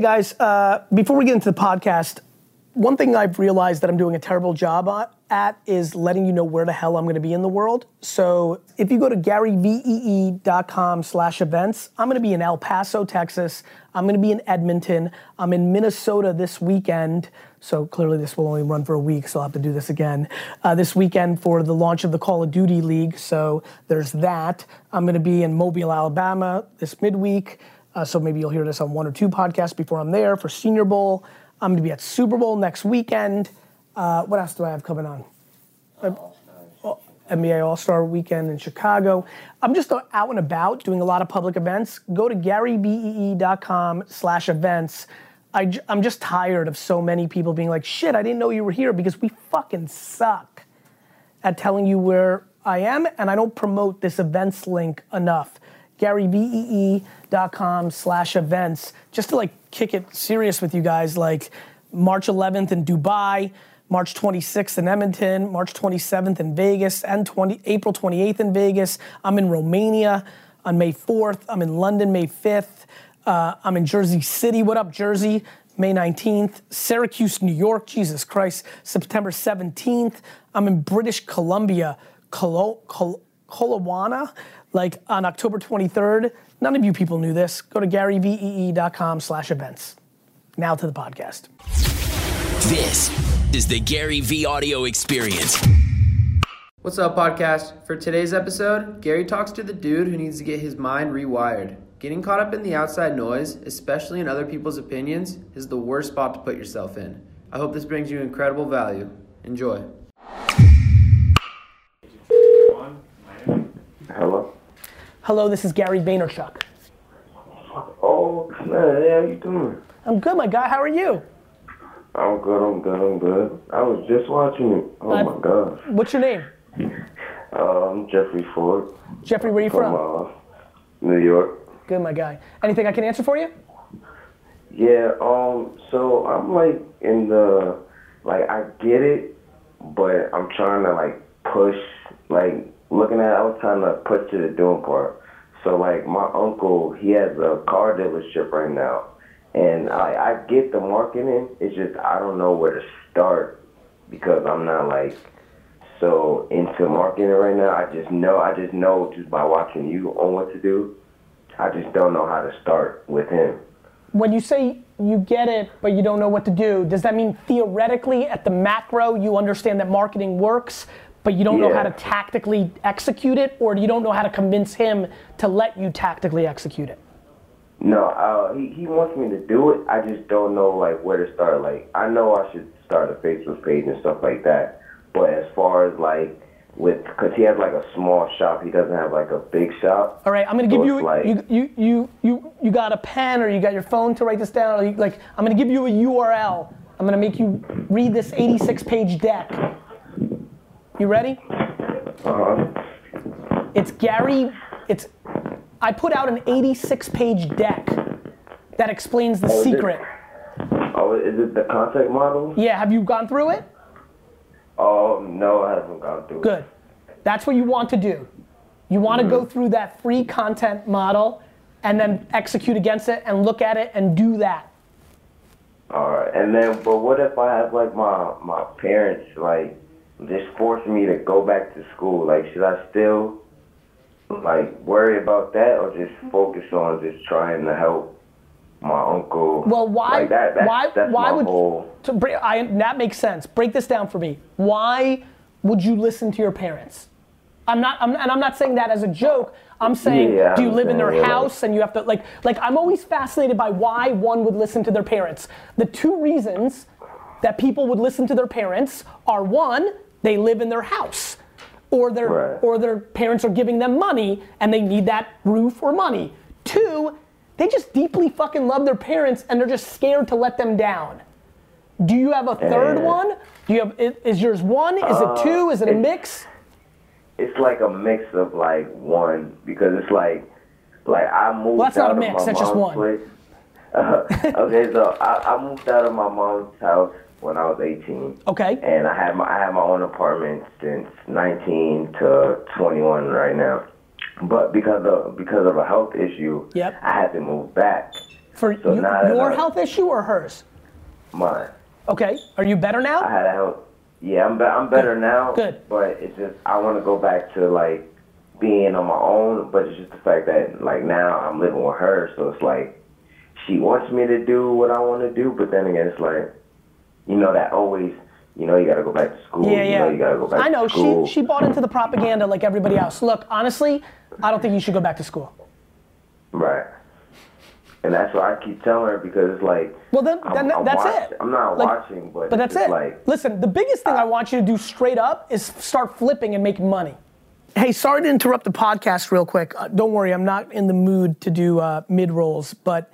Hey guys, uh, before we get into the podcast, one thing I've realized that I'm doing a terrible job at is letting you know where the hell I'm going to be in the world. So if you go to garyvee.com slash events, I'm going to be in El Paso, Texas. I'm going to be in Edmonton. I'm in Minnesota this weekend. So clearly this will only run for a week, so I'll have to do this again. Uh, this weekend for the launch of the Call of Duty League. So there's that. I'm going to be in Mobile, Alabama this midweek. Uh, so maybe you'll hear this on one or two podcasts before I'm there for Senior Bowl. I'm going to be at Super Bowl next weekend. Uh, what else do I have coming on? Uh, NBA All Star Weekend in Chicago. I'm just out and about doing a lot of public events. Go to garyvee.com/events. I, I'm just tired of so many people being like, "Shit, I didn't know you were here," because we fucking suck at telling you where I am, and I don't promote this events link enough. GaryVee.com/events, just to like kick it serious with you guys. Like March 11th in Dubai. March 26th in Edmonton, March 27th in Vegas, and 20, April 28th in Vegas. I'm in Romania on May 4th. I'm in London May 5th. Uh, I'm in Jersey City. What up, Jersey? May 19th. Syracuse, New York. Jesus Christ. September 17th. I'm in British Columbia, Colo- Col- like on October 23rd. None of you people knew this. Go to garyvee.com slash events. Now to the podcast. This is the Gary Vee audio experience. What's up, podcast? For today's episode, Gary talks to the dude who needs to get his mind rewired. Getting caught up in the outside noise, especially in other people's opinions, is the worst spot to put yourself in. I hope this brings you incredible value. Enjoy. Hello. Hello, this is Gary Vaynerchuk. Oh man, how you doing? I'm good, my guy. How are you? I'm good. I'm good. I'm good. I was just watching it. Oh my God. What's your name? Uh, I'm Jeffrey Ford Jeffrey, where are you from from? uh, New York. Good, my guy. Anything I can answer for you? Yeah. Um. So I'm like in the like I get it, but I'm trying to like push like looking at. I was trying to push to the doing part. So like my uncle, he has a car dealership right now, and I I get the marketing. It's just I don't know where to start because I'm not like so into marketing right now. I just know I just know just by watching you on what to do. I just don't know how to start with him. When you say you get it, but you don't know what to do, does that mean theoretically at the macro you understand that marketing works, but you don't know how to tactically execute it, or you don't know how to convince him to let you tactically execute it? No, uh, he he wants me to do it. I just don't know like where to start. Like I know I should start a Facebook page and stuff like that, but as far as like with, cause he has like a small shop, he doesn't have like a big shop. All right, I'm gonna So give you, like- you, you, you, you, you got a pen or you got your phone to write this down. Or you, like, I'm gonna give you a URL. I'm gonna make you read this 86 page deck. You ready? Uh huh. It's Gary, it's, I put out an 86 page deck that explains the Oh, is it- secret. Oh, is it the content model? Yeah, have you gone through it? Oh no, I haven't gone through. it. Good. That's what you want to do. You want to go through that free content model and then execute against it and look at it and do that. All right, and then, but what if I have like my my parents like just forcing me to go back to school? Like, should I still like worry about that, or just focus on just trying to help my uncle? Well, why? Like that, that's, why? that's why would? whole. To, bre- I, that makes sense. Break this down for me. Why would you listen to your parents? I'm not, I'm, and I'm not saying that as a joke. I'm saying, Yeah, do you I'm live in their yeah. house and you have to like, like I'm always fascinated by why one would listen to their parents. The two reasons that people would listen to their parents are one, they live in their house, or their, Right. or their parents are giving them money and they need that roof or money. Two, they just deeply fucking love their parents and they're just scared to let them down. Do you have a third Uh, one? Do you have is yours one? Is it two? Is it a mix? It's like a mix of like one because it's like like I moved Well, that's not out a of mix, my that's just one. place. okay, so I, I moved out of my mom's house when I was 18. Okay. And I had my I had my own apartment since 19 to 21 right now. But because of because of a health issue, Yep. I had to move back. For So you- your I- health issue or hers? Mine. Okay. Are you better now? I had a health. Yeah, I'm be- I'm better now. Good. But it's just I want to go back to like being on my own. But it's just the fact that like now I'm living with her, so it's like she wants me to do what I want to do, but then again, it's like you know that always. You know, you gotta go back to school. Yeah, you yeah. Know, you gotta go back I know to school. she she bought into the propaganda like everybody else. Look, honestly, I don't think you should go back to school. Right. And that's why I keep telling her because it's like. Well, then, I'm- then I'm that's watch- it. I'm not Like, watching, but But that's it. Like, Listen, the biggest thing I want you to do straight up is start flipping and making money. Hey, sorry to interrupt the podcast real quick. Uh, don't worry, I'm not in the mood to do uh, mid rolls, but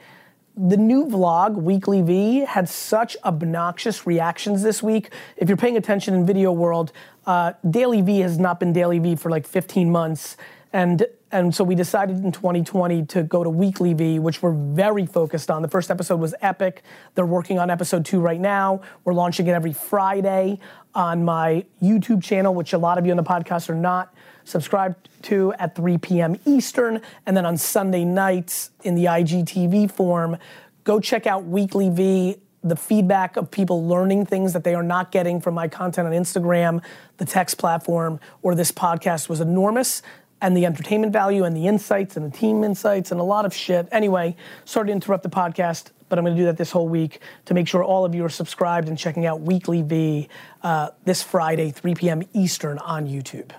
the new vlog, Weekly V, had such obnoxious reactions this week. If you're paying attention in video world, uh, Daily V has not been Daily V for like 15 months, and and so we decided in 2020 to go to Weekly V, which we're very focused on. The first episode was epic. They're working on episode two right now. We're launching it every Friday on my YouTube channel, which a lot of you on the podcast are not subscribed to at 3 p.m. Eastern, and then on Sunday nights in the IGTV form. Go check out Weekly V. The feedback of people learning things that they are not getting from my content on Instagram, the text platform, or this podcast was enormous. And the entertainment value and the insights and the team insights and a lot of shit. Anyway, sorry to interrupt the podcast, but I'm gonna do that this whole week to make sure all of you are subscribed and checking out Weekly V uh, this Friday, 3 p.m. Eastern on YouTube.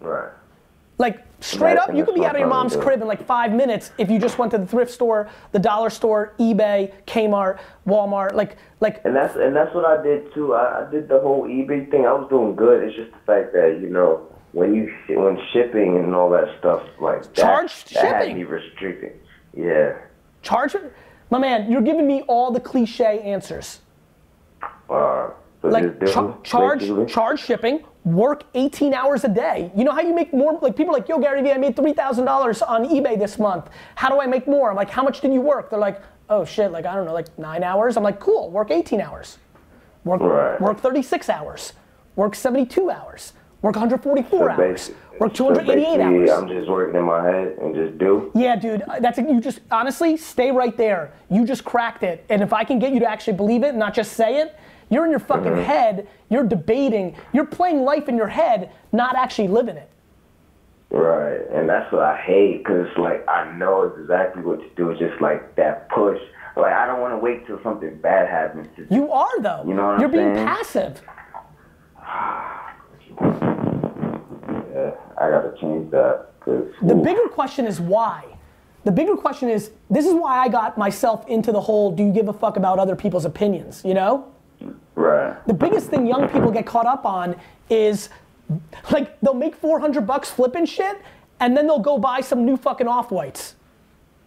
right. Like straight up, you could be out of your mom's crib in like five minutes if you just went to the thrift store, the dollar store, eBay, Kmart, Walmart. Like, like And that's and that's what I did too. I, I did the whole eBay thing. I was doing good. It's just the fact that you know when you when shipping and all that stuff like that, Charge that had shipping. me restricted. Yeah. charge. My man, you're giving me all the cliche answers. Uh, so Like charge, basically. charge shipping, work 18 hours a day. You know how you make more? Like people are like, yo, Gary Vee, I made three thousand dollars on eBay this month. How do I make more? I'm like, how much did you work? They're like, oh shit, like I don't know, like nine hours. I'm like, cool, work 18 hours. Work Right. work 36 hours. Work 72 hours. Work 144 So hours. Work 288 basically, hours. I'm just working in my head and just do. Yeah, dude, uh, that's you just honestly stay right there. You just cracked it, and if I can get you to actually believe it, and not just say it, you're in your fucking Mm-hmm. head. You're debating. You're playing life in your head, not actually living it. Right, and that's what I hate because it's like I know exactly what to do. It's just like that push. Like I don't want to wait till something bad happens. To You are though. You know what you're I'm being saying? passive. yeah, I gotta change that. Cause The ooh, bigger question is why. The bigger question is this is why I got myself into the whole do you give a fuck about other people's opinions, you know? right, The biggest thing young people get caught up on is like they'll make 400 bucks flipping shit and then they'll go buy some new fucking off-whites.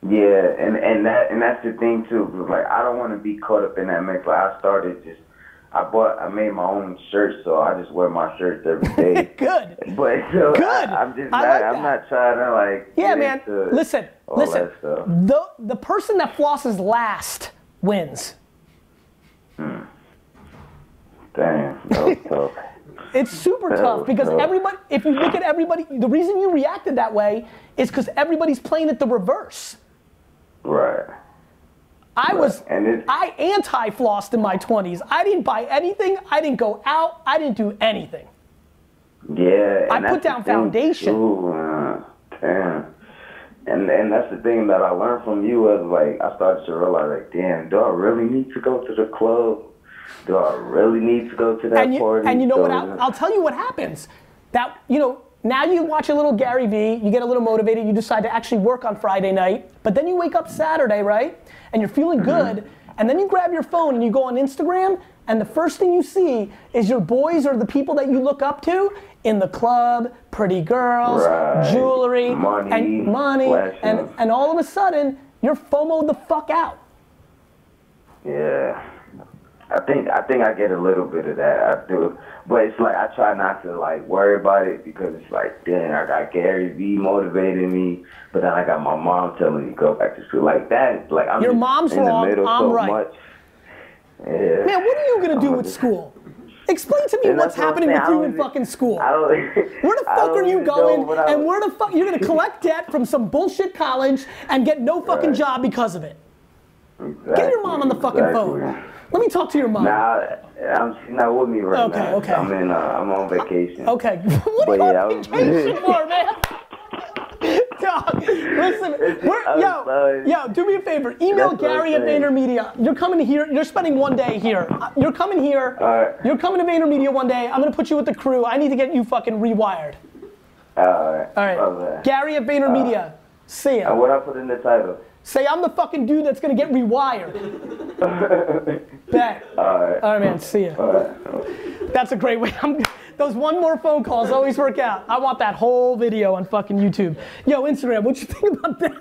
yeah, and and that and that's the thing too. like I don't want to be caught up in that mix. Like I started just. I bought, I made my own shirts, so I just wear my shirts every day. Good. But so Good. I, am just not, like I'm not trying to like. Yeah, man. Listen, listen. The the person that flosses last wins. Hmm. Damn, that tough. It's super That tough because tough. everybody, if you look at everybody, the reason you reacted that way is because everybody's playing it the reverse. Right. I was, And it- I anti-flossed in my 20s. I didn't buy anything. I didn't go out. I didn't do anything. Yeah. I put down foundation. too, uh, damn. And and that's the thing that I learned from you was like I started to realize like, damn, do I really need to go to the club? Do I really need to go to that and you, party? and you know So what? I'll, I'll tell you what happens. That you know, now you watch a little Gary Vee, you get a little motivated, you decide to actually work on Friday night, but then you wake up Saturday, right? And you're feeling Mm-hmm. good, and then you grab your phone and you go on Instagram, and the first thing you see is your boys or the people that you look up to in the club, pretty girls, Right. jewelry, Money, and money, and and all of a sudden you're FOMO the fuck out. Yeah. I think I think I get a little bit of that. I do, but it's like I try not to like worry about it because it's like, dang, I got Gary Vee motivating me, but then I got my mom telling me to go back to school like that. Like I'm Your mom's in wrong, the middle I'm so right. much. Yeah. Man, what are you gonna do I'm with just- school? Explain to me what's happening with you in fucking school. Where the fuck are you going? And where the fuck you're gonna collect debt from some bullshit college and get no fucking Right. job because of it? Get your mom on the fucking Exactly. phone. Let me talk to your mom. Nah, I'm, she's not with me right Okay, now. okay. okay. I'm in. Uh, I'm on vacation. Okay. what are you yeah, on vacation for, man? Dog, listen, we're, yo, sorry. yo, do me a favor. Email That's Gary at. VaynerMedia. You're coming here. You're spending one day here. Uh, You're coming here. Alright. You're coming to VaynerMedia one day. I'm gonna put you with the crew. I need to get you fucking rewired. All right. All right. Gary at VaynerMedia. See ya. And what I put in the title? Say I'm the fucking dude that's gonna get rewired. Bet. All right. All right, man. See ya. All right. That's a great way. I'm, those one more phone calls always work out. I want that whole video on fucking YouTube. Yo, Instagram, what you think about that?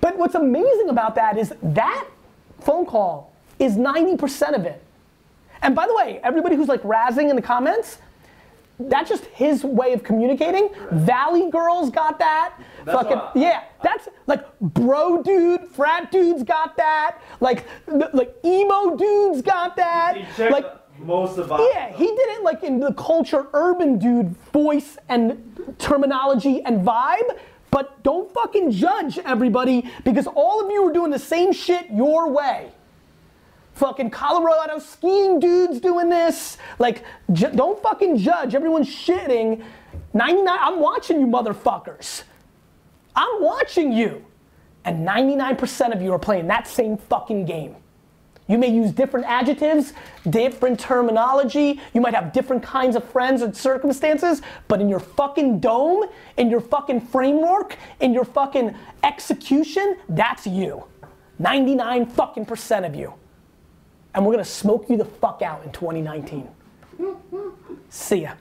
But what's amazing about that is that phone call is 90% of it. And by the way, everybody who's like razzing in the comments, that's just his way of communicating. Valley girls got that. Fucking yeah, that's like bro dude, frat dudes got that. Like like emo dudes got that. He Like most of us. yeah, he did it like in the culture urban dude voice and terminology and vibe. But don't fucking judge everybody because all of you are doing the same shit your way. Fucking Colorado skiing dudes doing this. Like, ju- don't fucking judge. Everyone's shitting. 99, I'm watching you motherfuckers. I'm watching you. And 99% of you are playing that same fucking game. You may use different adjectives, different terminology. You might have different kinds of friends and circumstances, but in your fucking dome, in your fucking framework, in your fucking execution, that's you. 99 fucking percent of you. And we're gonna smoke you the fuck out in 2019. See ya.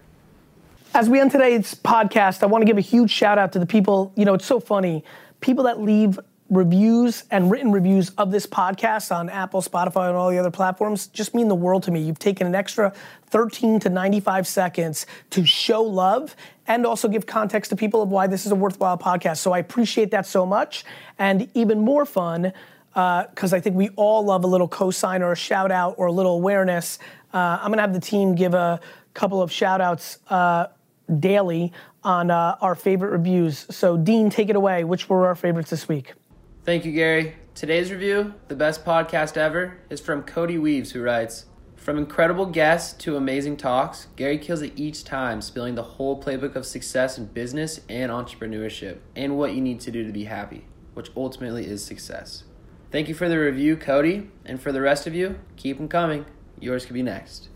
As we end today's podcast, I want to give a huge shout out to the people. You know, it's so funny. People that leave reviews and written reviews of this podcast on Apple, Spotify, and all the other platforms just mean the world to me. You've taken an extra 13 to 95 seconds to show love and also give context to people of why this is a worthwhile podcast. So I appreciate that so much. And even more fun, because I think we all love a little cosign or a shout out or a little awareness. Uh, I'm gonna have the team give a couple of shout outs uh, daily on uh, our favorite reviews. So, Dean, take it away. Which were our favorites this week? Thank you, Gary. Today's review, the best podcast ever, is from Cody Weaves, who writes From incredible guests to amazing talks, Gary kills it each time, spilling the whole playbook of success in business and entrepreneurship, and what you need to do to be happy, which ultimately is success. Thank you for the review, Cody, and for the rest of you, keep them coming. Yours could be next.